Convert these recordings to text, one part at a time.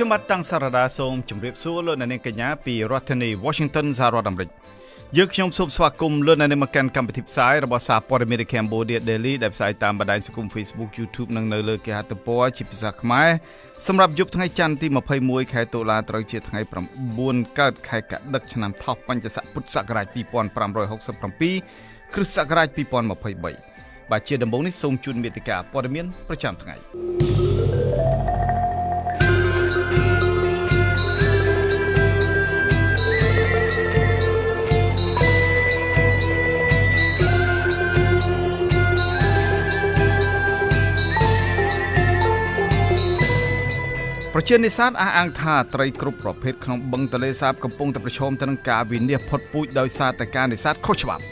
ខ្ញុំបាទតាំងសារ៉ាដាសូមជម្រាបសួរលោកអ្នកនាងកញ្ញាពីរដ្ឋធានី Washington សហរដ្ឋអាមេរិកយើងខ្ញុំសូមស្វាគមន៍លោកអ្នកនាងមកកាន់កម្មវិធីផ្សាយរបស់សារព័ត៌មាន Cambodia Daily ដែលផ្សាយតាមបណ្ដាញសង្គម Facebook YouTube និងនៅលើគេហទំព័រជាភាសាខ្មែរសម្រាប់យប់ថ្ងៃច័ន្ទទី21ខែតុលាត្រូវជាថ្ងៃ9កើតខែកដឹកឆ្នាំថោះបញ្ញស័កពុទ្ធសករាជ2567គ្រិស្តសករាជ2023បាទជាដំបូងនេះសូមជូនមេតិការព័ត៌មានប្រចាំថ្ងៃ ប្រជានេសាទអះអាងថាត្រីគ្រប់ប្រភេទក្នុងបឹងទន្លេសាបកំពុងតែប្រឈមទៅនឹងការវិនិច្ឆ័យផុតពូជដោយសារតែការនេសាទខុសច្បាប់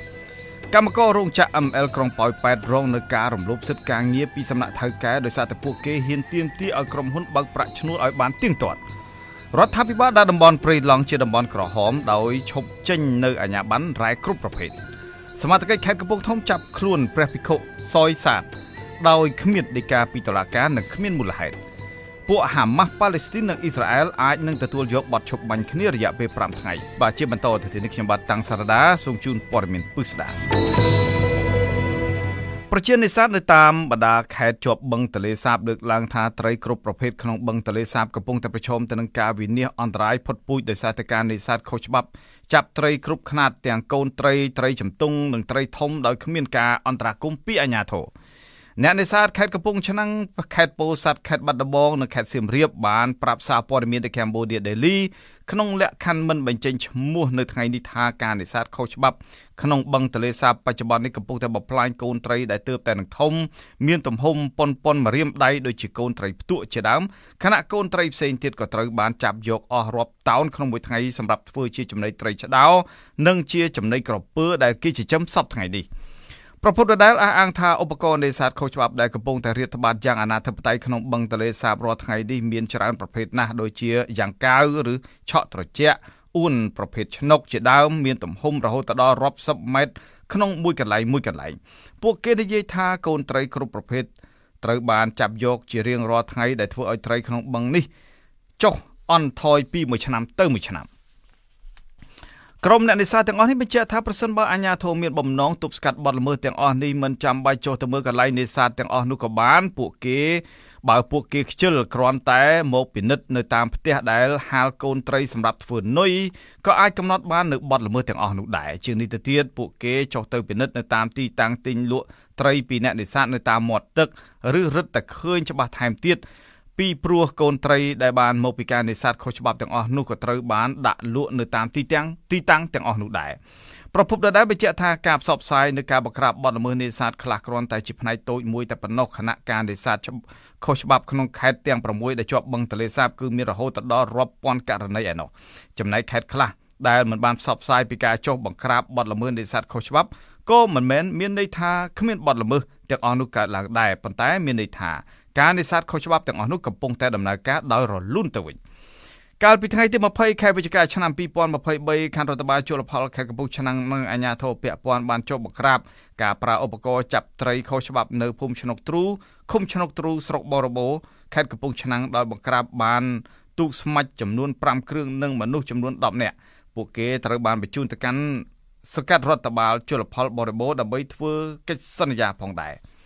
កម្មកររោងចក្រ ML ក្រុងប៉ោយប៉ែតរងនឹងការរំលោភសិទ្ធិការងារពីសំណាក់ថៅកែដោយសារតែពួកគេហ៊ានទាមទារឲ្យក្រុមហ៊ុនបើកប្រាក់ឈ្នួលឲ្យបានទៀងទាត់រដ្ឋាភិបាលដាក់តំបន់ព្រៃឡង់ជាតំបន់ក្រហមដោយឈប់ចេញនៅអាជ្ញាប័ណ្ណរ៉ែគ្រប់ប្រភេទសមាជិកខេត្តកំពង់ធំចាប់ខ្លួនព្រះភិក្ខុសយសាទដោយគ្មានដីកាពីតុលាការនិងគ្មានមូលហេតុ ពួកហាម៉ាស់ប៉ាឡេស្ទីននិងអ៊ីស្រាអែលអាចនឹងទទួលយកបទឈប់បាញ់គ្នារយៈពេល5ថ្ងៃបាទជាបន្តទៅទីនេះខ្ញុំបាទតាំងសារ៉ាដាសូមជូនព័ត៌មានពិស្ដាប្រជានេសាទនៅតាមបណ្ដាខេត្តជាប់បឹងទលេសាបលើកឡើងថាត្រីគ្រប់ប្រភេទក្នុងបឹងទលេសាបកំពុងតែប្រឈមទៅនឹងការវិនិច្ឆ័យអន្តរាយផុតពូជដោយសារតែការនេសាទខុសច្បាប់ចាប់ត្រីគ្រប់ខ្នាតទាំងកូនត្រីត្រីចំទង់និងត្រីធំដោយគ្មានការអន្តរាគមន៍ពីអាជ្ញាធរ អ្នកនេសាទខេត្តកំពង់ឆ្នាំងខេត្តពោធិ៍សាត់ខេត្តបាត់ដំបងនិងខេត្តសៀមរាបបានប្រាប់សារព័ត៌មានទៅ Cambodia Daily ក្នុងលក្ខខណ្ឌមិនបញ្ចេញឈ្មោះនៅថ្ងៃនេះថាការនេសាទខុសច្បាប់ក្នុងបឹងទលេសាបបច្ចុប្បន្ននេះកំពុងតែបំផ្លាញកូនត្រីដែលទើបតែនឹងធំមានទំហំប៉ុនប៉ុនម្រាមដៃដូចជាកូនត្រីផ្ទក់ជាដើមខណៈកូនត្រីផ្សេងទៀតក៏ត្រូវបានចាប់យកអស់រាប់តោនក្នុងមួយថ្ងៃសម្រាប់ធ្វើជាចំណីត្រីឆ្ដោនិងជាចំណីក្រពើដែលគេចិញ្ចឹមសពថ្ងៃនេះ។ ប្រពន្ធដដែលអះអាងថាឧបករណ៍នេសាទខុសច្បាប់ដែលកំពុងតែរាតត្បាតយ៉ាងអនាធិបតេយ្យក្នុងបឹងទន្លេសាបរាល់ថ្ងៃនេះមានច្រើនប្រភេទណាស់ដូចជាយ៉ាងកាវឬឆក់ត្រជាក់អ៊ុនប្រភេទឆ្នុកជាដើមមានទំហំរហូតដល់រាប់សិបម៉ែត្រក្នុងមួយកន្លែងមួយកន្លែងពួកគេនិយាយថាកូនត្រីគ្រប់ប្រភេទត្រូវបានចាប់យកជារៀងរាល់ថ្ងៃដែលធ្វើឲ្យត្រីក្នុងបឹងនេះចុះអន់ថយពីមួយឆ្នាំទៅមួយឆ្នាំ ក្រុមអ្នកនេសាទទាំងអស់នេះបញ្ជាក់ថាប្រសិនបើអាជ្ញាធរមានបំណងទប់ស្កាត់បទល្មើសទាំងអស់នេះមិនចាំបាច់ចុះទៅមើលកន្លែងនេសាទទាំងអស់នោះក៏បានពួកគេបើពួកគេខ្ជិលគ្រាន់តែមកពិនិត្យនៅតាមផ្ទះដែលហាលកូនត្រីសម្រាប់ធ្វើនុយក៏អាចកំណត់បាននៅបទល្មើសទាំងអស់នោះដែរជាងនេះទៅទៀតពួកគេចុះទៅពិនិត្យនៅតាមទីតាំងទិញលក់ត្រីពីអ្នកនេសាទនៅតាមមាត់ទឹកឬរឹតតែឃើញច្បាស់ថែមទៀត ពីព្រោះកូនត្រីដែលបានមកពីការនេសាទខុសច្បាប់ទាំងអស់នោះក៏ត្រូវបានដាក់លក់នៅតាមទីតាំងទីតាំងទាំងអស់នោះដែរប្រពន្ធដដែលបញ្ជាក់ថាការផ្សព្វផ្សាយនៅការបក្រាបបទល្មើសនេសាទខ្លះគ្រាន់តែជាផ្នែកតូចមួយតែប៉ុណ្ណោះខណៈការនេសាទខុសច្បាប់ក្នុងខេត្តទាំង6ដែលជាប់បឹងទន្លេសាបគឺមានរហូតដល់រាប់ពាន់ករណីឯណោះចំណែកខេត្តខ្លះដែលមិនបានផ្សព្វផ្សាយពីការចុះបង្ក្រាបបទល្មើសនេសាទខុសច្បាប់ក៏មិនមែនមានន័យថាគ្មានបទល្មើសទាំងអស់នោះកើតឡើងដែរប៉ុន្តែមានន័យថា ការនេសាទខុសច្បាប់ទាំងអស់នោះកំពុងតែដំណើរការដោយរលូនទៅវិញកាលពីថ្ងៃទី20ខែវិច្ឆិកាឆ្នាំ2023ខណ្ឌរដ្ឋបាលជលផលខេត្តកំពង់ឆ្នាំងនិងអាជ្ញាធរពាក់ព័ន្ធបានចុះបង្ក្រាបការប្រើឧបករណ៍ចាប់ត្រីខុសច្បាប់នៅភូមិឆ្នុកទ្រូឃុំឆ្នុកទ្រូស្រុកបរបោខេត្តកំពង់ឆ្នាំងដោយបង្ក្រាបបានទូកស្មាច់ចំនួន5គ្រឿងនិងមនុស្សចំនួន10នាក់ពួកគេត្រូវបានបញ្ជូនទៅកាន់សង្កាត់រដ្ឋបាលជលផលបរិបូរដើម្បីធ្វើកិច្ចសន្យាផងដែរ។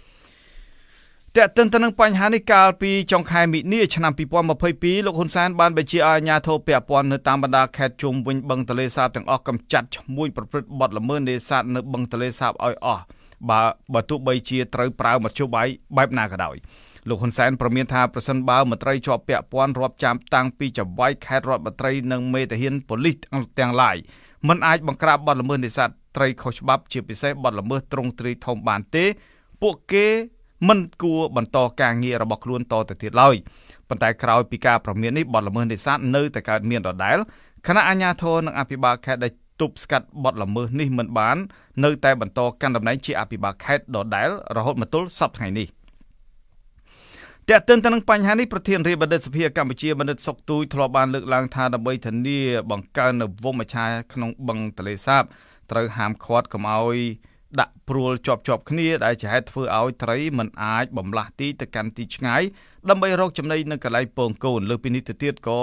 តើតិនទៅនឹងបញ្ហានេះកាលពីចុងខែមិនិនាឆ្នាំ2022លោកហ៊ុនសែនបានបញ្ជាឲ្យអាជ្ញាធរពាក់ព័ន្ធនៅតាមបណ្ដាខេត្តជុំវិញបឹងទលេសាបទាំងអស់កម្ចាត់ឈ្មួញប្រព្រឹត្តបទល្មើសនេសាទនៅបឹងទលេសាបឲ្យអស់បើបើទោះបីជាត្រូវប្រើមធ្យោបាយបែបណាក៏ដោយលោកហ៊ុនសែនប្រមានថាប្រសិនបើមន្ត្រីជាប់ពាក់ព័ន្ធរាប់ចាំតាំងពីចៅហ្វាយខេត្តរដ្ឋមន្ត្រីនិងមេតាហានប៉ូលីសទាំងឡាយមិនអាចបង្ក្រាបបទល្មើសនេសាទត្រីខុសច្បាប់ជាពិសេសបទល្មើសទ្រង់ទ្រីធំបានទេ ពួកគេ មិនគួរបន្តការងាររបស់ខ្លួនតទៅទៀតឡើយប៉ុន្តែក្រោយពីការប្រមាននេះបទល្មើសនេសាទនៅតែកើតមានដដែលគណៈអាជ្ញាធរនិងអភិបាលខេត្តដែលទប់ស្កាត់បទល្មើសនេះមិនបាន នៅតែបន្តកាន់តំណែងជាអភិបាលខេត្តដដែលរហូតមកទល់សប្តាហ៍នេះតែកតិនទៅនឹងបញ្ហានេះប្រធានរាជបណ្ឌិតសភាកម្ពុជាបណ្ឌិតសុកទូចធ្លាប់បានលើកឡើងថាដើម្បីធានាបង្កើននៅវងមច្ឆាក្នុងបឹងទលេសាបត្រូវហាមឃាត់កុំឲ្យ ដាក់ព្រួលជាប់ជាប់គ្នាដែលជាហេតុធ្វើឲ្យត្រីមិនអាចបំលាស់ទីទៅកាន់ទីឆ្ងាយដើម្បីរកចំណីនៅកន្លែងពងកូនលើពីនេះទៅទៀតក៏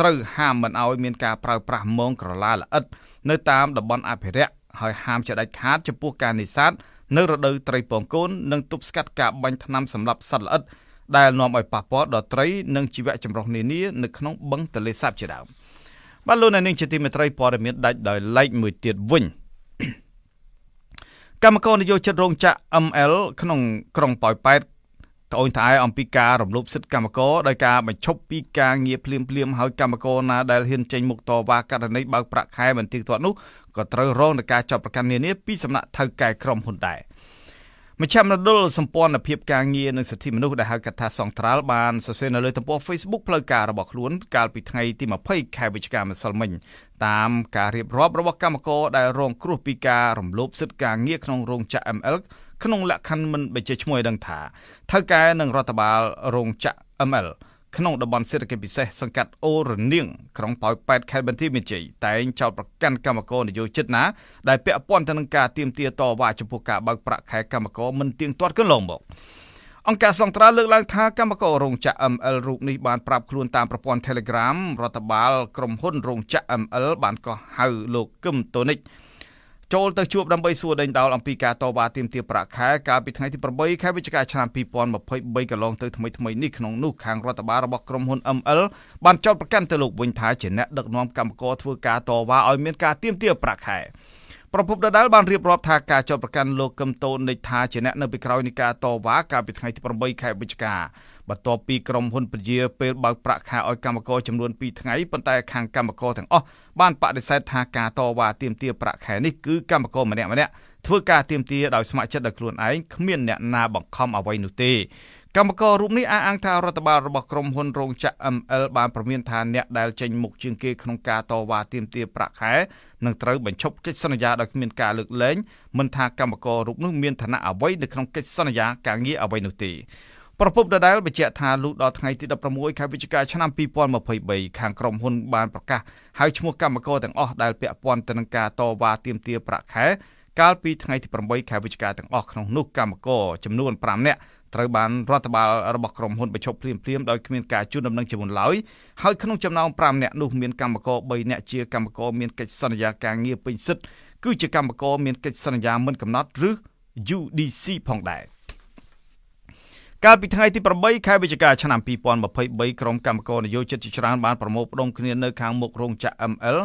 ត្រូវហាមមិនឲ្យមានការប្រើប្រាស់មងក្រឡាល្អិត នៅតាមតំបន់អភិរក្សហើយហាមជាដាច់ខាតចំពោះការនេសាទនៅរដូវត្រីពងកូននិងទប់ស្កាត់ការបាញ់ថ្នាំសម្លាប់សត្វល្អិតដែលនាំឲ្យប៉ះពាល់ដល់ត្រីនិងជីវៈចម្រុះនានានៅក្នុងបឹងទន្លេសាបជាដើមបាទលោកអ្នកនាងជាទីមេត្រីព័ត៌មានដាច់ដោយឡែកមួយទៀតវិញ កម្មករនយោជិតរោងចក្រ ML ក្នុងក្រុងប៉ោយប៉ែតត្អូញត្អែអំពីការរំលោភសិទ្ធិកម្មករដោយការបញ្ឈប់ពីការងារភ្លាមភ្លាមហើយកម្មករណាដែលហ៊ានចេញមុខតវ៉ាករណីបើកប្រាក់ខែមិនទៀងទាត់នោះក៏ត្រូវរងនឹងការចាប់ប្រកាន់នានាពីសំណាក់ថៅកែក្រុមហ៊ុនដែរ។ មជ្ឈមណ្ឌលសម្ព័ន្ធភាពការងារនិងសិទ្ធិមនុស្សដែលហៅកាត់ថាសង្ត្រាល់បានសរសេរនៅលើទំព័រ Facebook ផ្លូវការរបស់ខ្លួនកាលពីថ្ងៃទី20ខែវិច្ឆិកាម្សិលមិញតាមការរៀបរាប់របស់កម្មករដែលរងគ្រោះពីការរំលោភសិទ្ធិការងារក្នុងរោងចក្រ ML ក្នុងលក្ខខណ្ឌមិនបញ្ជាឈ្មោះឲ្យដឹងថាថៅកែនិងរដ្ឋបាលរោងចក្រ ML ក្នុងតំបន់សេដ្ឋកិច្ចពិសេសសង្កាត់អូរនាងក្រុងប៉ោយប៉ែតខេត្តបន្ទាយមានជ័យតែងចោទប្រកាន់កម្មករនយោជិតណាដែលពាក់ព័ន្ធទៅនឹងការទាមទារតវ៉ាចំពោះការបើកប្រាក់ខែកម្មករមិនទៀងទាត់កន្លងមកអង្គការសង្ត្រាលើកឡើងថាកម្មកររោងចក្រ ML រូបនេះបានប្រាប់ខ្លួនតាមប្រព័ន្ធ Telegram រដ្ឋបាលក្រុមហ៊ុនរោងចក្រ ML បានកោះហៅលោកគឹមតូនិច ចូលទៅជួបដើម្បីសួរដេញដោលអំពីការតវ៉ាទាមទារប្រាក់ខែកាលពីថ្ងៃទី8ខែវិច្ឆិកាឆ្នាំ2023កន្លងទៅថ្មីថ្មីនេះក្នុងនោះខាងរដ្ឋបាលរបស់ក្រុមហ៊ុន ML បានចោទប្រកាន់ទៅលោកវិញថាជាអ្នកដឹកនាំកម្មករធ្វើការតវ៉ាឲ្យមានការទាមទារប្រាក់ខែប្រពន្ធដដាលបានរៀបរាប់ថាការចោទប្រកាន់លោកកឹមតូននិចថាជាអ្នកនៅពីក្រោយនៃការតវ៉ាកាលពីថ្ងៃទី8ខែវិច្ឆិកា បន្ទាប់ពីក្រុមហ៊ុនពជាពេលបើកប្រាក់ខែឲ្យកម្មករចំនួន2ថ្ងៃប៉ុន្តែខាងកម្មករទាំងអស់បានបដិសេធថាការតវ៉ាទាមទារប្រាក់ខែនេះគឺកម្មករម្នាក់ម្នាក់ធ្វើការទាមទារដោយស្ម័គ្រចិត្តដោយខ្លួនឯងគ្មានអ្នកណាបង្ខំអ្វីនោះទេកម្មកររូបនេះអះអាងថារដ្ឋបាលរបស់ក្រុមហ៊ុនរោងចក្រ ML បានប្រមានថាអ្នកដែលចេញមុខជាងគេក្នុងការតវ៉ាទាមទារប្រាក់ខែនឹងត្រូវបញ្ឈប់កិច្ចសន្យាដោយគ្មានការលើកលែងមិនថាកម្មកររូបនោះមានឋានៈអ្វីនៅក្នុងកិច្ចសន្យាការងារអ្វីនោះទេ ប្រពន្ធដដែលបញ្ជាក់ថាលុះដល់ថ្ងៃទី16ខែវិច្ឆិកាឆ្នាំ2023ខាងក្រុមហ៊ុនបានប្រកាសហៅឈ្មោះកម្មករទាំងអស់ដែលពាក់ព័ន្ធទៅនឹងការតវ៉ាទាមទារប្រាក់ខែកាលពីថ្ងៃទី8ខែវិច្ឆិកាទាំងអស់ក្នុងនោះកម្មករចំនួន5នាក់ត្រូវបានរដ្ឋបាលរបស់ក្រុមហ៊ុនបញ្ឈប់ភ្លាមភ្លាមដោយគ្មានការជូនដំណឹងជាមុនឡើយហើយក្នុងចំណោម5នាក់នោះមានកម្មករ3នាក់ជាកម្មករមានកិច្ចសន្យាការងារពេញសិទ្ធិគឺជាកម្មករមានកិច្ចសន្យាមិនកំណត់ឬ UDC ផងដែរ កាលពីថ្ងៃទី8ខែវិច្ឆិកាឆ្នាំ2023ក្រុមកម្មករនយោជិតជាច្រើនបានប្រមូលផ្ដុំគ្នានៅខាងមុខរោងចក្រ ML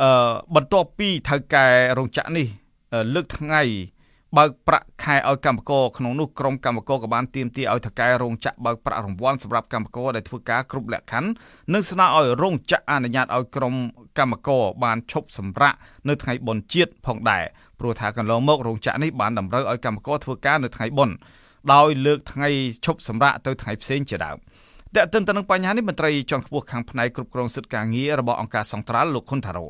អឺបន្ទាប់ពីថៅកែរោងចក្រនេះលើកថ្ងៃបើកប្រាក់ខែឲ្យកម្មករក្នុងនោះក្រុមកម្មករក៏បានទាមទារឲ្យថៅកែរោងចក្របើកប្រាក់រង្វាន់សម្រាប់កម្មករដែលធ្វើការគ្រប់លក្ខខណ្ឌនិងស្នើឲ្យរោងចក្រអនុញ្ញាតឲ្យក្រុមកម្មករបានឈប់សម្រាកនៅថ្ងៃបុណ្យជាតិផងដែរព្រោះថាកន្លងមករោងចក្រនេះបានតម្រូវឲ្យកម្មករធ្វើការនៅថ្ងៃបុណ្យ ដោយលើកថ្ងៃឈប់សម្រាកទៅថ្ងៃផ្សេងជាដើមតើតើទៅនឹងបញ្ហានេះមន្ត្រីជាន់ខ្ពស់ខាងផ្នែកគ្រប់គ្រងសិទ្ធិការងាររបស់អង្គការសង្ត្រាល់លោកខុនថារ៉ូ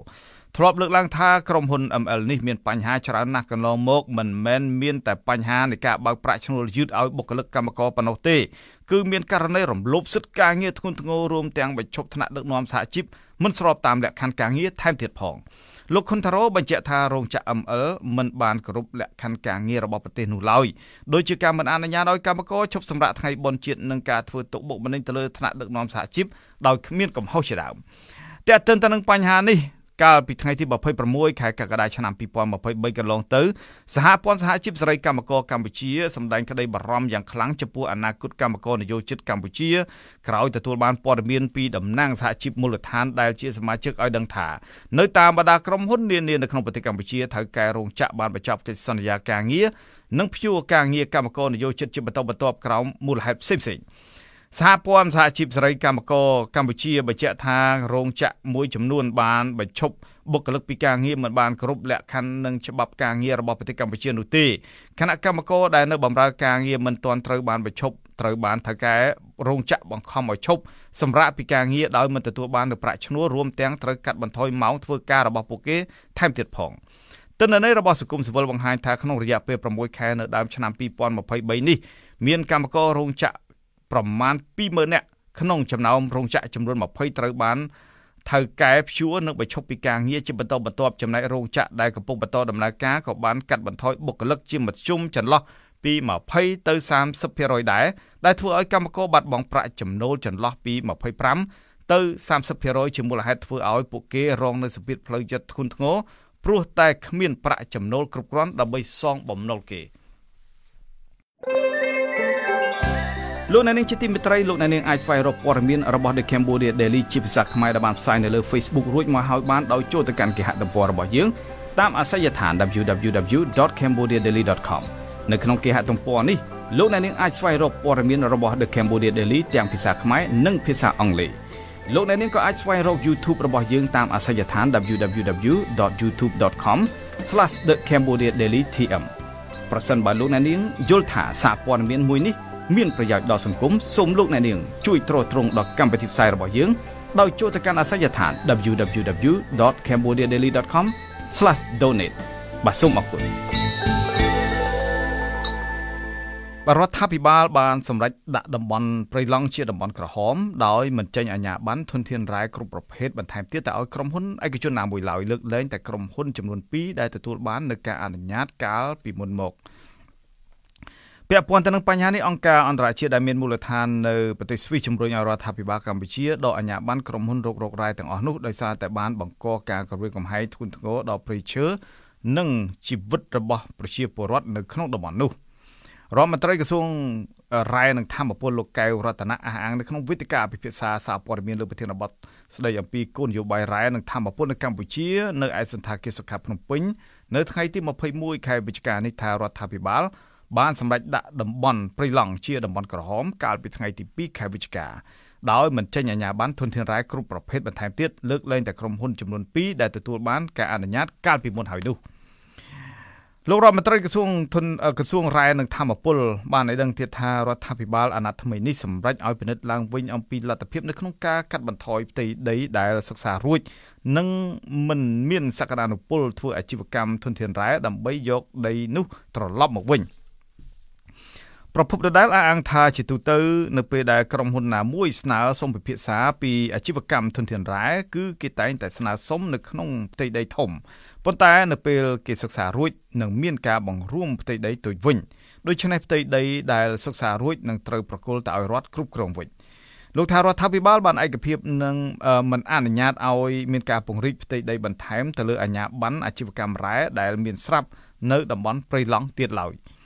ធ្លាប់លើកឡើងថាក្រុមហ៊ុន ML នេះមានបញ្ហាច្រើនណាស់កន្លងមកមិនមែនមានតែបញ្ហានៃការបើកប្រាក់ឈ្នួលយឺតឲ្យបុគ្គលិកកម្មករប៉ុណ្ណោះទេគឺមានករណីរំលោភសិទ្ធិការងារធ្ងន់ធ្ងររួមទាំងបញ្ឈប់ថ្នាក់ដឹកនាំសហជីពមិនស្របតាមលក្ខខណ្ឌការងារថែមទៀតផង លោកខុនថារ៉ូបញ្ជាក់ថារោងចក្រ ML មិនបានគោរពលក្ខខណ្ឌការងាររបស់ប្រទេសនោះឡើយដោយជាការមិនអនុញ្ញាតឲ្យកម្មករឈប់សម្រាកថ្ងៃបុណ្យជាតិនិងការធ្វើទុកបុកម្នេញទៅលើថ្នាក់ដឹកនាំសហជីពដោយគ្មានកំហុសជាដើមតែទន្ទឹមទៅនឹងបញ្ហានេះ កាលពីថ្ងៃទី26ខែកក្កដាឆ្នាំ2023កន្លងទៅសហព័ន្ធសហជីពសេរីកម្មករកម្ពុជាសម្ដែងក្តីបារម្ភយ៉ាងខ្លាំងចំពោះអនាគតកម្មករនយោជិតកម្ពុជាក្រោយទទួលបានព័ត៌មានពីតំណាងសហជីពមូលដ្ឋានដែលជាសមាជិកឲ្យដឹងថានៅតាមបណ្ដាក្រុមហ៊ុននានានៅក្នុងប្រទេសកម្ពុជាត្រូវកែរោងចក្របានបញ្ចប់កិច្ចសន្យាការងារនិងព្យួរការងារកម្មករនយោជិតជាបន្តបន្ទាប់ក្រោមមូលហេតុផ្សេងៗ សហព័ន្ធសហជីពសេរីកម្មករកម្ពុជាបញ្ជាក់ថារោងចក្រមួយចំនួនបានបញ្ឈប់បុគ្គលិកពីការងារមិនបានគ្រប់លក្ខខណ្ឌនិងច្បាប់ការងាររបស់ប្រទេសកម្ពុជានោះទេគណៈកម្មករដែលនៅបម្រើការងារមិនទាន់ត្រូវបានបញ្ឈប់ត្រូវបានថៅកែរោងចក្របង្ខំឲ្យឈប់សម្រាប់ពីការងារដោយមិនទទួលបាននូវប្រាក់ឈ្នួលរួមទាំងត្រូវកាត់បន្ថយម៉ោងធ្វើការរបស់ពួកគេថែមទៀតផងទិន្នន័យរបស់សង្គមស៊ីវិលបង្ហាញថាក្នុងរយៈពេល6ខែនៅដើមឆ្នាំ2023នេះមានកម្មកររោងចក្រ ប្រមាណ20000នាក់ក្នុងចំណោមរោងចក្រចំនួន20ត្រូវបានថៅកែព្យួរនិងបញ្ឈប់ពីការងារជាបន្តបន្ទាប់ចំណែករោងចក្រដែលកំពុងបន្តដំណើរការក៏បានកាត់បន្ថយបុគ្គលិកជាមធ្យមចន្លោះពី20ទៅ30%ដែរដែលធ្វើឲ្យកម្មករបាត់បង់ប្រាក់ចំណូលចន្លោះពី25ទៅ30%ជាមូលហេតុធ្វើឲ្យពួកគេរងនូវសម្ពាធផ្លូវចិត្តធ្ងន់ធ្ងរព្រោះតែគ្មានប្រាក់ចំណូលគ្រប់គ្រាន់ដើម្បីសងបំណុលគេ លោកអ្នកនាងជាទីមេត្រីលោកអ្នកនាងអាចស្វែងរកព័ត៌មានរបស់ The Cambodia Daily ជាភាសាខ្មែរដែលបានផ្សាយនៅលើ Facebook រួចមកហើយបានដោយចូលទៅកាន់គេហទំព័ររបស់យើងតាមអាសយដ្ឋាន www.cambodiadaily.com នៅក្នុងគេហទំព័រនេះលោកអ្នកនាងអាចស្វែងរកព័ត៌មានរបស់ The Cambodia Daily ទាំងភាសាខ្មែរនិងភាសាអង់គ្លេសលោកអ្នកនាងក៏អាចស្វែងរក YouTube របស់យើងតាមអាសយដ្ឋាន www.youtube.com/thecambodiadailytm ប្រសិនបើលោកអ្នកនាងយល់ថាសារព័ត៌មានមួយនេះ មានប្រយោជន៍ដល់សង្គមសូមលោកអ្នកនាងជួយទ្រទ្រង់ដល់កម្មវិធីផ្សាយរបស់យើងដោយចូលទៅកាន់អាសយដ្ឋាន www.cambodiadaily.com/donate បាទសូមអរគុណរដ្ឋាភិបាលបានសម្រេចដាក់តំបន់ព្រៃឡង់ជាតំបន់ក្រហមដោយមិនចេញអាជ្ញាប័ណ្ណធនធានរ៉ែគ្រប់ប្រភេទបន្ថែមទៀតតែឲ្យក្រុមហ៊ុនឯកជនណាមួយឡើយលើកលែងតែក្រុមហ៊ុនចំនួន2ដែលទទួលបាននូវការអនុញ្ញាតកាលពីមុនមក ពាក់ព័ន្ធទៅនឹងបញ្ហានេះអង្គការអន្តរជាតិដែលមានមូលដ្ឋាននៅប្រទេសស្វីសជំរុញឲ្យរដ្ឋាភិបាលកម្ពុជាដកអាជ្ញាប័ណ្ណក្រុមហ៊ុនរករករ៉ែទាំងអស់នោះដោយសារតែបានបង្កការគំរាមកំហែងធ្ងន់ធ្ងរដល់ព្រៃឈើនិងជីវិតរបស់ប្រជាពលរដ្ឋនៅក្នុងតំបន់នោះ។រដ្ឋមន្ត្រីក្រសួងរ៉ែនិងធម្មពលលោកកែវរតនៈអះអាងនៅក្នុងវេទិកាអភិភាសាសារព័ត៌មានលើប្រធានបទស្ដីអំពីគោលនយោបាយរ៉ែនិងធម្មពលនៅកម្ពុជានៅឯសន្តាគារសុខាភ្នំពេញនៅថ្ងៃទី21ខែវិច្ឆិកានេះថារដ្ឋាភិបាល បានសម្រេចដាក់តំបន់ព្រៃឡង់ជាតំបន់ក្រហមកាលពីថ្ងៃទី2ខែវិច្ឆិកាដោយមិនចេញអាជ្ញាប័ណ្ណធនធានរ៉ែគ្រប់ប្រភេទបន្ថែមទៀតលើកលែងតែក្រុមហ៊ុនចំនួន2ដែលទទួលបានការអនុញ្ញាតកាលពីមុនហើយនោះ។លោករដ្ឋមន្ត្រីក្រសួងធនក្រសួងរ៉ែនិងធម្មពលបានឲ្យដឹងទៀតថារដ្ឋាភិបាលអាណត្តិថ្មីនេះសម្រេចឲ្យពិនិត្យឡើងវិញអំពីលទ្ធភាពនៅក្នុងការកាត់បន្ថយផ្ទៃដីដែលសិក្សារួចនិងមិនមានសក្តានុពលធ្វើអាជីវកម្មធនធានរ៉ែដើម្បីយកដីនោះត្រឡប់មកវិញ។ ប្រភពដដែលអះអាងថាជាទូទៅនៅពេលដែលក្រុមហ៊ុនណាមួយស្នើសុំពិភាក្សាពីអាជីវកម្មធនធានរ៉ែគឺគេតែងតែស្នើសុំនៅក្នុងផ្ទៃដីធំប៉ុន្តែនៅពេលគេសិក្សារួចនឹងមានការបង្រួមផ្ទៃដីទៅវិញដូច្នេះផ្ទៃដីដែលសិក្សារួចនឹងត្រូវប្រគល់ទៅឲ្យរដ្ឋគ្រប់គ្រងវិញលោកថារដ្ឋាភិបាលបានឯកភាពនឹងមិនអនុញ្ញាតឲ្យមានការពង្រីកផ្ទៃដីបន្ថែមទៅលើអាជ្ញាប័ណ្ណអាជីវកម្មរ៉ែដែលមានស្រាប់នៅតំបន់ព្រៃឡង់ទៀតឡើយ។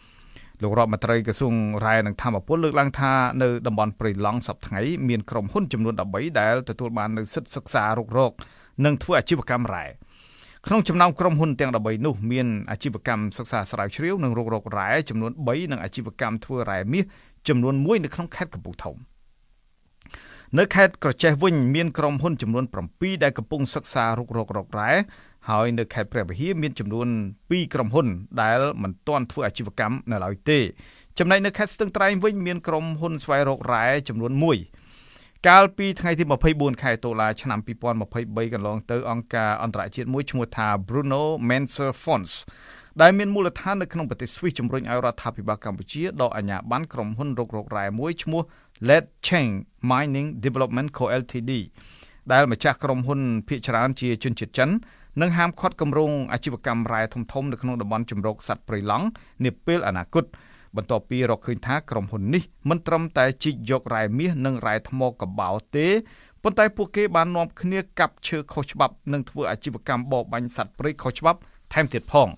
លោករដ្ឋមន្ត្រីក្រសួងរ៉ែនិងធម្មពលលើកឡើងថានៅតំបន់ព្រៃឡង់សប្តាហ៍មានក្រុមហ៊ុនចំនួន13ដែលទទួលបាននូវសិទ្ធិសិក្សារុករកនិងធ្វើអាជីវកម្មរ៉ែក្នុងចំណោមក្រុមហ៊ុនទាំង13នោះមានអាជីវកម្មសិក្សាស្រាវជ្រាវនិងរុករករ៉ែចំនួន3និងអាជីវកម្មធ្វើរ៉ែមាសចំនួន1នៅក្នុងខេត្តកំពង់ធំ នៅខេត្តក្រចេះវិញមានក្រុមហ៊ុនចំនួន7ដែលកំពុងសិក្សារុករករករ៉ែហើយនៅខេត្តព្រះវិហារមានចំនួន2ក្រុមហ៊ុន ដែលមិនទាន់ធ្វើអាជីវកម្មនៅឡើយទេ ចំណែកនៅខេត្តស្ទឹងត្រែងវិញមានក្រុមហ៊ុនស្វែងរករ៉ែចំនួន1កាលពីថ្ងៃទី24ខែតុលាឆ្នាំ2023កន្លងទៅអង្គការអន្តរជាតិមួយឈ្មោះថា Bruno Menser Funds ដែលមានមូលដ្ឋាននៅក្នុងប្រទេសស្វីសជំរុញឲ្យរដ្ឋាភិបាលកម្ពុជាដកអាជ្ញាប័ណ្ណក្រុមហ៊ុនរករករ៉ែមួយឈ្មោះ Let Cheng Mining Development Co Ltd ដែលម្ចាស់ក្រុមហ៊ុនភាគច្រើនជាជនជាតិចិននិងហាមឃាត់គម្រោងអាជីវកម្មរ៉ែធំធំនៅក្នុងតំបន់ជំរកសត្វព្រៃឡង់នាពេលអនាគតបន្ទាប់ពីរកឃើញថាក្រុមហ៊ុននេះមិនត្រឹមតែជីកយករ៉ែមាសនិងរ៉ែថ្មកបោទេប៉ុន្តែពួកគេបាននាំគ្នាកាប់ឈើខុសច្បាប់និងធ្វើអាជីវកម្មបរបាញ់សត្វព្រៃខុសច្បាប់ថែមទៀតផង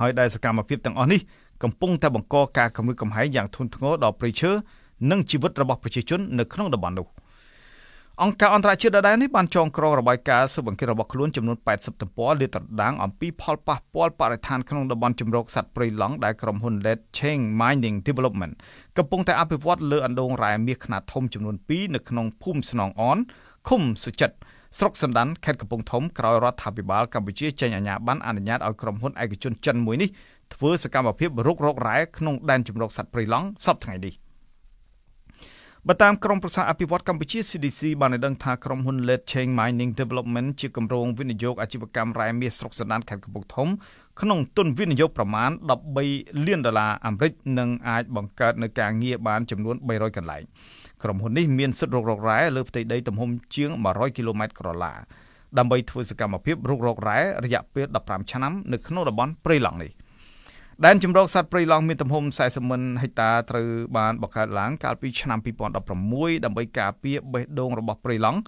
ហើយដែលសកម្មភាពទាំងអស់នេះកំពុងតែបង្កការគំរាមកំហែងយ៉ាងធ្ងន់ធ្ងរដល់ព្រៃឈើ និងជីវិតរបស់ប្រជាជននៅក្នុងតំបន់នោះ។អង្គការអន្តរជាតិដដែលនេះបានចងក្រងរបាយការណ៍ស៊ើបអង្កេតរបស់ខ្លួនចំនួន80ទំព័រលាតត្រដាងអំពីផលប៉ះពាល់បរិស្ថានក្នុងតំបន់ជំរកសត្វព្រៃឡង់ដែលក្រុមហ៊ុន Led Cheng Mining Development កំពុងតែអភិវឌ្ឍលើអណ្ដូងរ៉ែមាសខ្នាតធំចំនួន2នៅក្នុងភូមិស្នងអនឃុំសុចិត្តស្រុកសណ្ដានខេត្តកំពង់ធំក្រោយរដ្ឋាភិបាលកម្ពុជាចេញអាជ្ញាប័ណ្ណអនុញ្ញាតឲ្យក្រុមហ៊ុនឯកជនចិនមួយនេះធ្វើសកម្មភាពរុករករ៉ែក្នុងដែនជំរកសត្វព្រៃឡង់សប្តាហ៍ថ្ងៃនេះ។ បើតាមក្រមប្រសាអភិវឌ្ឍកម្ពុជា CDC បានឲ្យដឹងថាក្រុមហ៊ុន Lead Chain Mining Development ជាគម្រោងវិនិយោគអាជីវកម្មរ៉ែមាសស្រុកសណ្ដានខេត្តកំពង់ធំក្នុងទុនវិនិយោគប្រមាណ13លានដុល្លារអាមេរិកនិងអាចបង្កើតនៅការងារបានចំនួន300កន្លែងក្រុមហ៊ុននេះមានសិទ្ធិរុករករ៉ែលើផ្ទៃដីទំហំជាង100គីឡូម៉ែត្រក្រឡាដើម្បីធ្វើសកម្មភាពរុករករ៉ែរយៈពេល15ឆ្នាំនៅក្នុងតំបន់ព្រៃឡង់នេះ ដែនជម្រកសត្វព្រៃឡង់មានទំហំ40ម៉ឺនហិកតាត្រូវបានបង្កើតឡើងកាលពីឆ្នាំ2016ដើម្បីការពារបេះដូងរបស់ព្រៃឡង់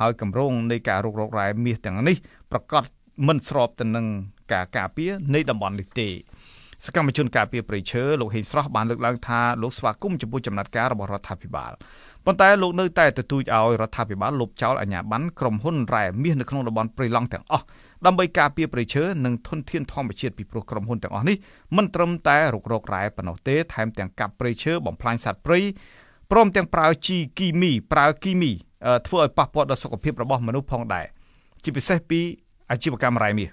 ហើយគម្រោងនៃការរុករករ៉ែមាសទាំងនេះប្រកាសមិនស្របទៅនឹងការការពារនៃតំបន់នេះទេសកម្មជនការពារព្រៃឈើលោកហេងស្រស់បានលើកឡើងថាលោកស្វាគមន៍ចំពោះចំណាត់ការរបស់រដ្ឋាភិបាលប៉ុន្តែលោកនៅតែទទូចឲ្យរដ្ឋាភិបាលលុបចោលអាជ្ញាប័ណ្ណក្រុមហ៊ុនរ៉ែមាសនៅក្នុងតំបន់ព្រៃឡង់ទាំងអស់ ដើម្បីការពារព្រៃឈើនិងធនធានធម្មជាតិពីព្រោះក្រុមហ៊ុនទាំងអស់នេះមិនត្រឹមតែរុករករ៉ែប៉ុណ្ណោះទេថែមទាំងកាប់ព្រៃឈើបំផ្លាញសត្វព្រៃព្រមទាំងប្រើជីគីមីប្រើគីមីធ្វើឲ្យប៉ះពាល់ដល់សុខភាពរបស់មនុស្សផងដែរជាពិសេសពីអាជីវកម្មរ៉ែមាស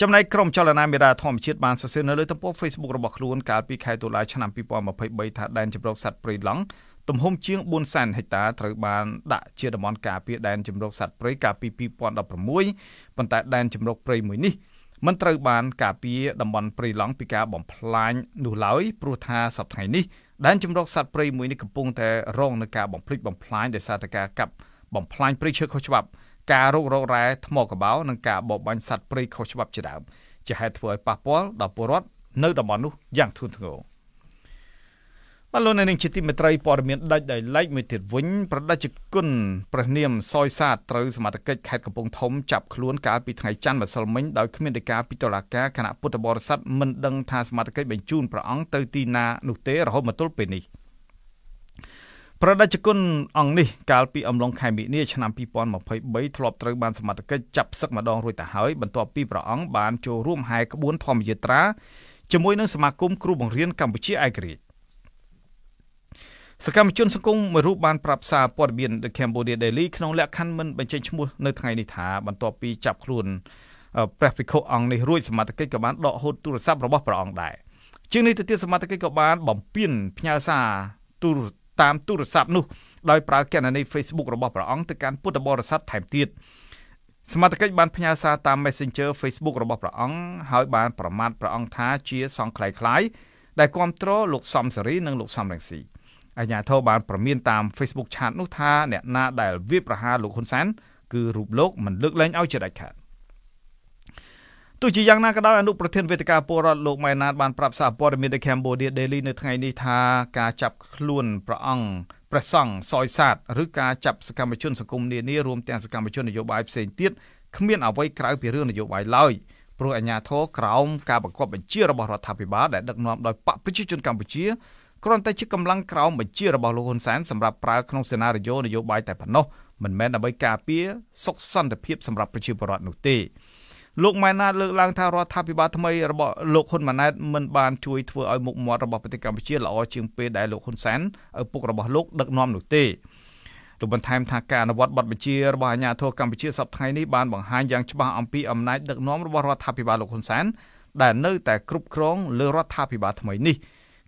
ចំណែកក្រុមចលនាមេដាធម្មជាតិបានសរសេរនៅលើទំព័រ Facebook របស់ខ្លួនកាលពីខែតុលាឆ្នាំ2023ថាដែនជម្រកសត្វព្រៃឡង់ ទំហំជាង4សែនហិកតាត្រូវបានដាក់ជាតំបន់ការពារដែនជម្រកសត្វព្រៃកាលពី2016ប៉ុន្តែដែនជម្រកព្រៃមួយនេះមិនត្រូវបានការពារតំបន់ព្រៃឡង់ពីការបំផ្លាញនោះឡើយព្រោះថាសប្តាហ៍នេះដែនជម្រកសត្វព្រៃមួយនេះកំពុងតែរងនឹងការបំផ្លិចបំផ្លាញដោយសារតែការកាប់បំផ្លាញព្រៃឈើខុសច្បាប់ការរករករ៉ែថ្មកបោនិងការបរបាញ់សត្វព្រៃខុសច្បាប់ជាដើមជាហេតុធ្វើឲ្យប៉ះពាល់ដល់ពលរដ្ឋនៅតំបន់នោះយ៉ាងធ្ងន់ធ្ងរ បលូននឹងជាទីមេត្រីព័ត៌មានដាច់ដោយឡែកមួយទៀតវិញប្រដេជគុណព្រះនាមសយសាទត្រូវសមត្ថកិច្ចខេត្តកំពង់ធំចាប់ខ្លួនកាលពីថ្ងៃច័ន្ទម្សិលមិញដោយគ្មានដីកាពីតុលាការគណៈពុទ្ធបរិស័ទមិនដឹងថាសមត្ថកិច្ចបញ្ជូនព្រះអង្គទៅទីណានោះទេរហូតមកទល់ពេលនេះ។ប្រដេជគុណអង្គនេះកាលពីអំឡុងខែមិនិនាឆ្នាំ2023ធ្លាប់ត្រូវបានសមត្ថកិច្ចចាប់សឹកម្ដងរួចទៅហើយបន្ទាប់ពីព្រះអង្គបានចូលរួមហែក្បួនធម្មយាត្រាជាមួយនឹងសមាគមគ្រូបង្រៀនកម្ពុជាឯករាជ្យ សកម្មជនសង្គមមួយរូបបានប្រាប់សារព័ត៌មាន The Cambodia Daily ក្នុងលក្ខខណ្ឌមិនបញ្ចេញឈ្មោះនៅថ្ងៃនេះថាបន្ទាប់ពីចាប់ខ្លួនព្រះភិក្ខុអង្គនេះរួចសមាជិកក៏បានដកហូតទូរស័ព្ទរបស់ព្រះអង្គដែរជាងនេះទៅទៀតសមាជិកក៏បានបំពេញផ្ញើសារទូរតាមទូរស័ព្ទនោះដោយប្រើគណនី Facebook របស់ព្រះអង្គទៅកាន់ពុទ្ធបរិស័ទថែមទៀតសមាជិកបានផ្ញើសារតាម Messenger Facebook របស់ព្រះអង្គហើយបានប្រមាថព្រះអង្គថាជាសង្ឃខ្លៃៗដែលគ្រប់គ្រងលោកសំសេរីនិងលោកសំរងស៊ី អាជ្ញាធរបានប្រមានតាម Facebook ឆាតនោះថាអ្នកណាដែលវាប្រហារលោកហ៊ុនសែនគឺរូបលោកមិនលើកលែងឲ្យជាដាច់ខាតទោះជាយ៉ាងណាក៏ដោយអនុប្រធានវេទិកាពលរដ្ឋលោកម៉ែណាតបានប្រាប់សារព័ត៌មាន The Cambodia Daily នៅថ្ងៃនេះថាការចាប់ខ្លួនព្រះអង្គព្រះសង្ឃសយសាទឬការចាប់សកម្មជនសង្គមនានារួមទាំងសកម្មជននយោបាយផ្សេងទៀតគ្មានអ្វីក្រៅពីរឿងនយោបាយឡើយព្រោះអាញាធរក្រោមការបង្គាប់បញ្ជារបស់រដ្ឋាភិបាលដែលដឹកនាំដោយបកប្រជាជនកម្ពុជា គ្រាន់តែជាកម្លាំងក្រោមបញ្ជារបស់លោកហ៊ុនសែនសម្រាប់ប្រើក្នុងសេណារីយ៉ូនយោបាយតែប៉ុណ្ណោះមិនមែនដើម្បីការពារសុខសន្តិភាពសម្រាប់ប្រជាពលរដ្ឋនោះទេលោកម៉ែនណាតលើកឡើងថារដ្ឋាភិបាលថ្មីរបស់លោកហ៊ុនម៉ាណែតមិនបានជួយធ្វើឲ្យមុខមាត់របស់ប្រទេសកម្ពុជាល្អជាងពេលដែលលោកហ៊ុនសែនឪពុករបស់លោកដឹកនាំនោះទេលោកបន្ថែមថាការអនុវត្តបទបញ្ជារបស់អាជ្ញាធរកម្ពុជាសប្តាហ៍នេះបានបង្ហាញយ៉ាងច្បាស់អំពីអំណាចដឹកនាំរបស់រដ្ឋាភិបាលលោកហ៊ុនសែនដែលនៅតែគ្រប់គ្រងលើរដ្ឋាភិបាលថ្មីនេះ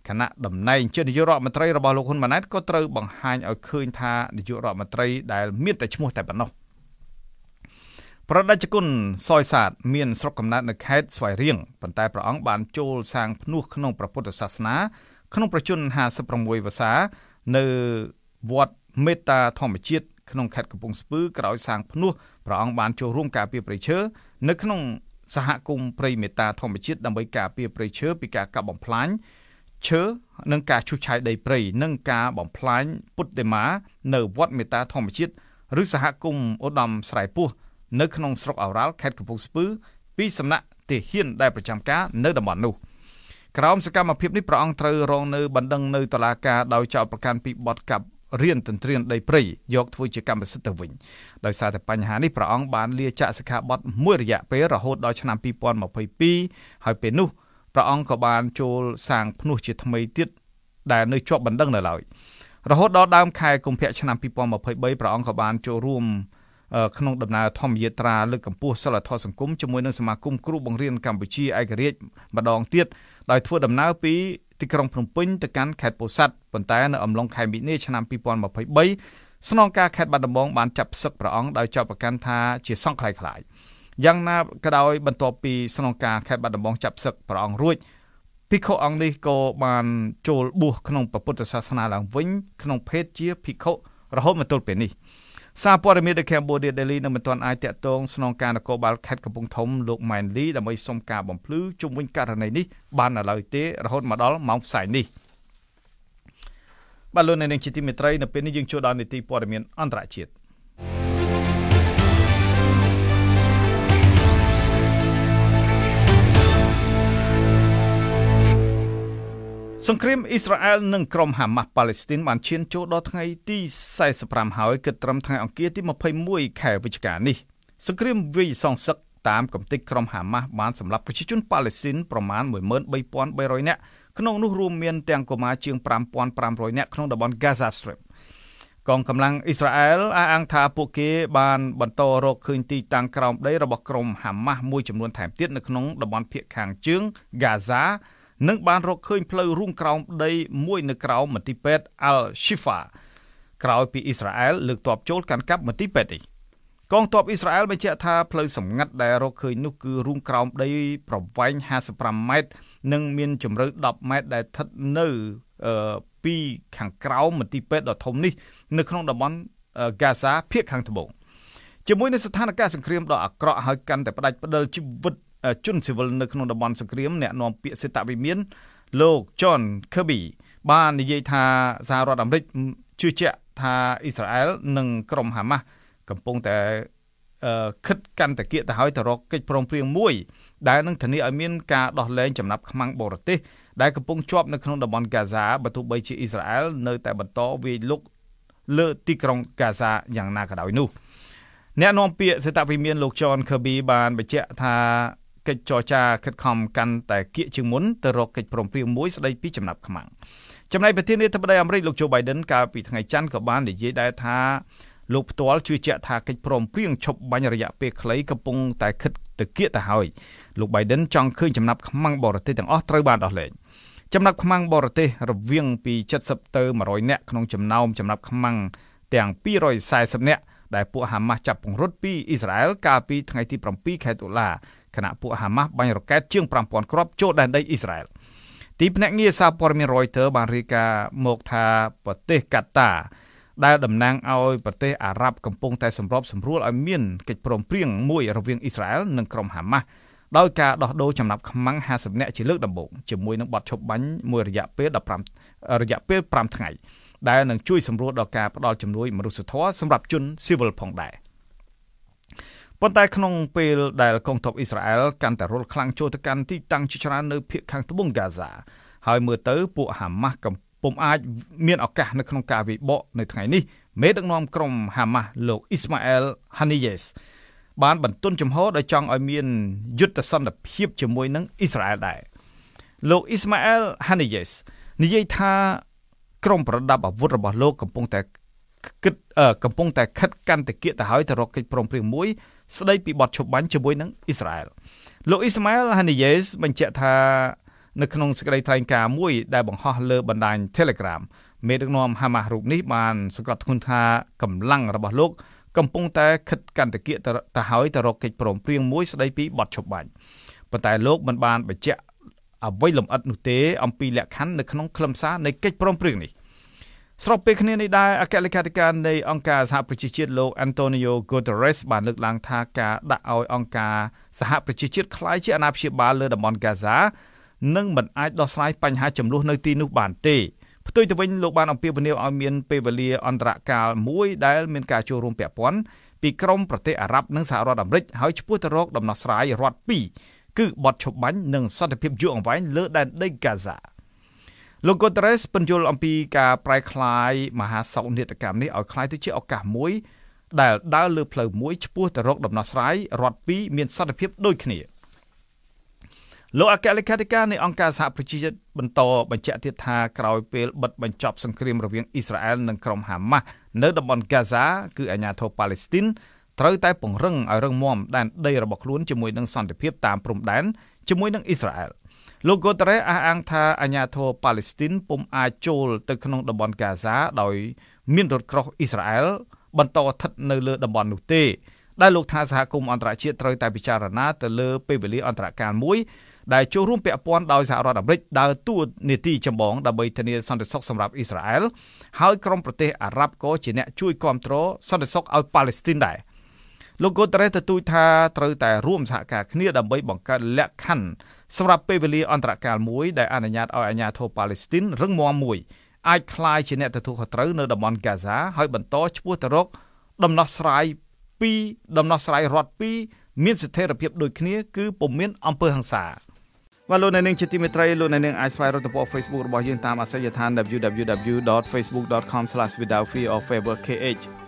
គណៈតំណែងជានាយករដ្ឋមន្ត្រីរបស់លោកហ៊ុនម៉ាណែតក៏ត្រូវបង្ហាញឲ្យឃើញថានាយករដ្ឋមន្ត្រីដែលមានតែឈ្មោះតែប៉ុណ្ណោះ។ប្រដេជគុណសយសាទមានស្រុកកំណើតនៅខេត្តស្វាយរៀងប៉ុន្តែព្រះអង្គបានចូលសាងភ្នោះក្នុងព្រះពុទ្ធសាសនា ក្នុងប្រជជន56វស្សានៅវត្តមេត្តាធម្មជាតិក្នុងខេត្តកំពង់ស្ពឺក្រោយសាងភ្នោះព្រះអង្គបានចូលរួមការពារព្រៃឈើនៅក្នុងសហគមន៍ព្រៃមេត្តាធម្មជាតិដើម្បីការពារព្រៃឈើពីការកាប់បំផ្លាញ ឈើនិងការឈូសឆាយដីព្រៃនិងការបំផ្លាញពុទ្ធិមា នៅវត្តមេត្តាធម្មជាតិឬសហគមន៍ឧត្តមស្រែពោះនៅក្នុងស្រុកអូរ៉ាល់ខេត្តកំពង់ស្ពឺពីសំណាក់ទាហានដែលប្រចាំការនៅតំបន់នោះក្រោមសកម្មភាពនេះព្រះអង្គត្រូវរងនៅបណ្ដឹងនៅតុលាការដោយចោទប្រកាន់ពីបទកាប់រៀនទន្ទ្រានដីព្រៃយកធ្វើជាកម្មសិទ្ធិទៅវិញដោយសារតែបញ្ហានេះព្រះអង្គបានលាចាកសិក្ខាបទមួយរយៈពេលរហូតដល់ឆ្នាំ2022ហើយពេលនោះ ព្រះអង្គក៏បានចូលសាងភ្នោះជាថ្មីទៀតដែលនៅជាប់បណ្ដឹងនៅឡើយរហូតដល់ដើមខែកុម្ភៈឆ្នាំ2023ព្រះអង្គក៏បានចូលរួមក្នុងដំណើរធម្មយាត្រាលើកកម្ពស់សិលធម៌សង្គមជាមួយនឹងសមាគមគ្រូបង្រៀនកម្ពុជាឯករាជ្យម្ដងទៀតដោយធ្វើដំណើរពីទីក្រុងភ្នំពេញទៅកាន់ខេត្តពោធិ៍សាត់ប៉ុន្តែនៅអំឡុងខែមិនិលឆ្នាំ2023ស្នងការខេត្តបាត់ដំបងបានចាប់ផ្សឹកព្រះអង្គដោយចាប់ប្រកាន់ថាជាសង្ឃខ្លាយខ្លាយៗ យ៉ាងណាក៏ដោយបន្ទាប់ពីស្នងការខេត្តបាត់ដំបងចាប់ផ្សឹកព្រះអង្គរួចភិក្ខុអង្គនេះក៏បានចូលបួសក្នុងពុទ្ធសាសនាឡើងវិញក្នុងភេទជាភិក្ខុរហូតមកទល់ពេលនេះសារព័ត៌មាន The Cambodia Daily នៅមិនទាន់អាចតាក់ទងស្នងការនគរបាលខេត្តកំពង់ធំលោកម៉ែនលីដើម្បីសុំការបំភ្លឺជុំវិញករណីនេះបាននៅឡើយទេរហូតមកដល់ម៉ោងផ្សាយនេះបាទលោកអ្នកនាងជាទីមេត្រីនៅពេលនេះយើងចូលដល់នីតិព័ត៌មានអន្តរជាតិ សង្គ្រាមអ៊ីស្រាអែលនិងក្រុមហាម៉ាស់ប៉ាឡេស្ទីនបានឈានចូលដល់ថ្ងៃទី45ហើយគិតត្រឹមថ្ងៃអង្គារទី21ខែវិច្ឆិកានេះសង្គ្រាមវាយសងសឹកតាមកំទេចក្រុមហាម៉ាស់បានសម្លាប់ប្រជាជនប៉ាឡេស្ទីនប្រមាណ13300នាក់ក្នុងនោះរួមមានទាំងកុមារជាង5500នាក់ក្នុងតំបន់ Gaza Strip កងកម្លាំងអ៊ីស្រាអែលអះអាងថាពួកគេបានបន្តរកឃើញទីតាំងក្រោមដីរបស់ក្រុមហាម៉ាស់មួយចំនួនថែមទៀតនៅក្នុងតំបន់ភៀកខាងជើង Gaza និងបានរកឃើញផ្លូវរួមក្រោមដីមួយនៅក្រោមមន្ទីរពេទ្យ Al-Shifa ក្រោយពីអ៊ីស្រាអែលលើកទ័ពចូលកាន់កាប់មន្ទីរពេទ្យនេះកងទ័ពអ៊ីស្រាអែលបញ្ជាក់ថាផ្លូវសម្ងាត់ដែលរកឃើញនោះគឺរួមក្រោមដីប្រវែង55ម៉ែត្រនិងមានជម្រៅ10ម៉ែត្រដែលស្ថិតនៅពីខាងក្រោមមន្ទីរពេទ្យដ៏ធំនេះនៅក្នុងតំបន់ហ្គាហ្សាភាគខាងត្បូងជាមួយនឹងស្ថានភាពសង្គ្រាមដ៏អាក្រក់ហើយកាន់តែផ្ដាច់ផ្ដិលជីវិត ជនស៊ីវិលនៅក្នុងតំបន់សង្គ្រាមអ្នកនាំពាក្យសេតវិមាន លោក John Kirby បាននិយាយថាសហរដ្ឋអាមេរិកជឿជាក់ថាអ៊ីស្រាអែលនិងក្រុមហាម៉ាស់កំពុងតែខិតកាន់តែគៀកទៅហើយទៅរកកិច្ចព្រមព្រៀងមួយ ដែលនឹងធានាឲ្យមានការដោះលែងចំណាប់ខ្មាំងបរទេសដែលកំពុងជាប់នៅក្នុងតំបន់ហ្គាហ្សាបើទោះបីជាអ៊ីស្រាអែលនៅតែបន្តវាយលុកលើទីក្រុងហ្គាហ្សាយ៉ាងណាក៏ដោយនោះអ្នកនាំពាក្យសេតវិមានលោក John Kirby បានបញ្ជាក់ថា កិច្ចចរចាខិតខំកាន់តែគៀកជាងមុនទៅរកកិច្ចព្រមព្រៀងមួយស្ដីពីចំណាប់ខ្មាំងចំណែកប្រធានាធិបតីអាមេរិកលោក Joe Biden កាលពីថ្ងៃច័ន្ទក៏បាននិយាយដែរថាលោកផ្ទាល់ជឿជាក់ថាកិច្ចព្រមព្រៀងឈប់បាញ់រយៈពេលខ្លីកំពុងតែខិតទៅគៀកទៅហើយលោក Biden ចង់ឃើញចំណាប់ខ្មាំងបរទេសទាំងអស់ត្រូវបានដោះលែងចំណាប់ខ្មាំងបរទេសរវាងពី70ទៅ100នាក់ក្នុងចំណោមចំណាប់ខ្មាំងទាំង240នាក់ដែលពួកហាម៉ាស់ចាប់ពង្រត់ពីអ៊ីស្រាអែលកាលពីថ្ងៃទី7ខែតុលា ខណៈពួកហាម៉ាស់បាញ់រ៉ុកែតជាង5000គ្រាប់ចូលដែនដីអ៊ីស្រាអែលទីភ្នាក់ងារសារព័ត៌មាន Reuters បានរាយការណ៍មកថាប្រទេសកាតាដែលតំណាងឲ្យប្រទេសអារ៉ាប់កំពុងតែសម្របសម្រួលឲ្យមានកិច្ចព្រមព្រៀងមួយរវាងអ៊ីស្រាអែលនិងក្រុមហាម៉ាស់ដោយការដោះដូរចំណាប់ខ្មាំង50នាក់ជាលើកដំបូងជាមួយនឹងបទឈប់បាញ់មួយរយៈពេល15រយៈពេល5ថ្ងៃដែលនឹងជួយសម្រួលដល់ការផ្ដល់ជំនួយមនុស្សធម៌សម្រាប់ជនស៊ីវិលផងដែរ ប៉ុន្តែក្នុងពេលដែលកងទ័ពអ៊ីស្រាអែលកាន់តែរុលខ្លាំងចូលទៅកាន់ទីតាំងជាច្រើននៅភូមិខាងត្បូងហ្គាហ្សាហើយមើលទៅពួកហាម៉ាស់កំពុំអាចមានឱកាសនៅក្នុងការវិបកនៅថ្ងៃនេះមេដឹកនាំក្រុមហាម៉ាស់លោកអ៊ីស្ម៉ាអែលហានីយ៉េសបានបន្ទន់ចំហដោយចង់ឲ្យមានយុទ្ធសន្តិភាពជាមួយនឹងអ៊ីស្រាអែលដែរលោកអ៊ីស្ម៉ាអែលហានីយ៉េសនិយាយថាក្រុមប្រដាប់អាវុធរបស់លោកកំពុងតែគិតកំពុងតែខិតកាន់តែគៀកទៅហើយទៅរកកិច្ចព្រមព្រៀងមួយ ស្ដីពីបទឈប់បាញ់ជាមួយនឹងអ៊ីស្រាអែលលោកអ៊ីស្ម៉ាអែលហានីយ៉េសបញ្ជាក់ថានៅក្នុងសេចក្តីថ្លែងការណ៍មួយដែលបង្ហោះលើបណ្ដាញ Telegram មេដឹកនាំហាម៉ាស់រូបនេះបានសង្កត់ធ្ងន់ថាកម្លាំងរបស់លោកកំពុងតែខិតកន្តគៀកទៅហើយទៅរកកិច្ចព្រមព្រៀងមួយស្ដីពីបទឈប់បាញ់ប៉ុន្តែលោកមិនបានបញ្ជាក់អ្វីលម្អិតនោះទេអំពីលក្ខខណ្ឌនៅក្នុងខ្លឹមសារនៃកិច្ចព្រមព្រៀងនេះ ស្របពេលគ្នានេះដែរអគ្គលេខាធិការនៃអង្គការសហប្រជាជាតិលោក Antonio Guterres បានលើកឡើងថាការដាក់ឲ្យអង្គការសហប្រជាជាតិក្លាយជាអាណាព្យាបាលលើតំបន់ Gaza នឹងមិនអាចដោះស្រាយបញ្ហាចំនួននៅទីនោះបានទេផ្ទុយទៅវិញលោកបានអំពាវនាវឲ្យមានពេលវេលាអន្តរកាលមួយដែលមានការចូលរួមពាក់ព័ន្ធពីក្រមប្រទេសអារ៉ាប់និងសហរដ្ឋអាមេរិកហើយឆ្ពោះទៅរកដំណោះស្រាយរដ្ឋពីរគឺបទឈប់បាញ់និងសន្តិភាពយូរអង្វែងលើដែនដីហ្គាហ្សា លោក Guterres ពន្យល់អំពីការប្រែក្លាយមហាសោកនាដកម្មនេះឲ្យក្លាយទៅជាឱកាសមួយដែលដើរលើផ្លូវមួយឆ្ពោះទៅរកដំណោះស្រាយរដ្ឋពីរមានសន្តិភាពដូចគ្នាលោកអគ្គលេខាធិការនៃអង្គការសហប្រជាជាតិបន្តបញ្ជាក់ទៀតថាក្រោយពេលបិទបញ្ចប់សង្គ្រាមរវាងអ៊ីស្រាអែលនិងក្រុមហាម៉ាស់នៅតំបន់ហ្គាហ្សាគឺអាញាធរប៉ាឡេស្ទីនត្រូវតែពង្រឹងឲ្យរឹងមាំដែនដីរបស់ខ្លួនជាមួយនឹងសន្តិភាពតាមព្រំដែនជាមួយនឹងអ៊ីស្រាអែល។ លោកកូតរ៉េអះអាងថាអាញាធរប៉ាឡេស្ទីនពុំអាចចូលទៅក្នុងតំបន់ហ្គាហ្សាដោយមានរថក្រោះអ៊ីស្រាអែលបន្តស្ថិតនៅលើតំបន់នោះទេដែលលោកថាសហគមន៍អន្តរជាតិត្រូវតែពិចារណាទៅលើពេលវេលាអន្តរកាលមួយដែលចូលរួមពាក់ព័ន្ធដោយសហរដ្ឋអាមេរិកដើរតួនាទីចម្បងដើម្បីធានាសន្តិសុខសម្រាប់អ៊ីស្រាអែលហើយក្រុមប្រទេសអារ៉ាប់ក៏ជាអ្នកជួយគ្រប់គ្រងសន្តិសុខឲ្យប៉ាឡេស្ទីនដែរ លោកកូតរ៉េសទទូចថាត្រូវតែរួមសហការគ្នាដើម្បីបង្កើតលក្ខខណ្ឌសម្រាប់ពេលវេលាអន្តរកាលមួយដែលអនុញ្ញាតឲ្យអាជ្ញាធរប៉ាឡេស្ទីនរឹងមាំមួយអាចคลายជាអ្នកទទួលខុសត្រូវនៅតំបន់ហ្គាហ្សាហើយបន្តឈ្មោះទៅរកដំណោះស្រាយពីរដំណោះស្រាយរដ្ឋពីរមានស្ថិរភាពដូចគ្នាគឺពុំមានអំពើហិង្សាបាទលោកអ្នកនាងជាទីមេត្រីលោកអ្នកនាងអាចស្វែងរកទំព័រ Facebook របស់យើងតាមអាសយដ្ឋាន www.facebook.com/withoutfearorfavourkh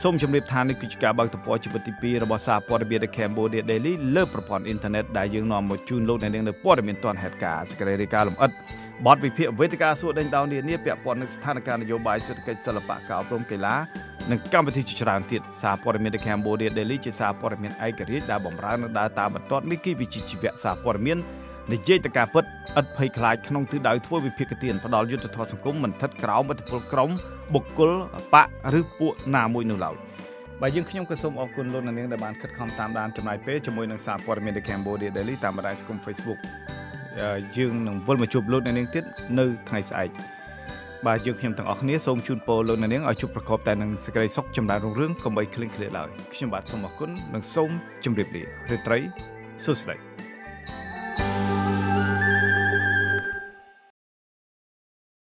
សូមជម្រាបថានេះគឺជាការបើកទំព័រជីវិតទី2របស់សារព័ត៌មាន The Cambodia Daily លើប្រព័ន្ធអ៊ីនធឺណិតដែលយើងនាំមកជូនលោកអ្នកនាងនៅព័ត៌មានទាន់ហេតុការណ៍សេចក្តីរាយការណ៍លម្អិតបទវិភាគវេទិកាសួរដេញដោលនានាពាក់ព័ន្ធនឹងស្ថានភាពនយោបាយសេដ្ឋកិច្ចសិល្បៈការអប់រំកីឡានិងកម្មវិធីជាច្រើនទៀតសារព័ត៌មាន The Cambodia Daily ជាសារព័ត៌មានឯករាជ្យដែលបម្រើនៅដើរតាមបន្ទាត់មីគីវិជ្ជាជីវៈសារព័ត៌មាននិយាយទៅការពិតឥតភ័យខ្លាចក្នុងទិសដៅធ្វើវិភាគទានផ្ដាល់យុទ្ធធម៌សង្គមមិនថិតក្រោមឥទ្ធិពលក្រុម បុគ្គលបកឬពួកណាមួយនោះឡើយបាទយើងខ្ញុំក៏សូមអរគុណលោកអ្នកនាងដែលបានខិតខំតាមដានចំណាយពេលជាមួយនឹងសារព័ត៌មាន The Cambodia Daily តាមបណ្ដាញសង្គម Facebook យើងនឹងវិលមកជួបលោកអ្នកនាងទៀតនៅថ្ងៃស្អែកបាទយើងខ្ញុំទាំងអស់គ្នាសូមជូនពរលោកអ្នកនាងឲ្យជួបប្រកបតែនឹងសេចក្តីសុខចម្រើនរុងរឿងកុំបីឃ្លៀងឃ្លាតឡើយខ្ញុំបាទសូមអរគុណនិងសូមជម្រាបលារាត្រីសួស្តី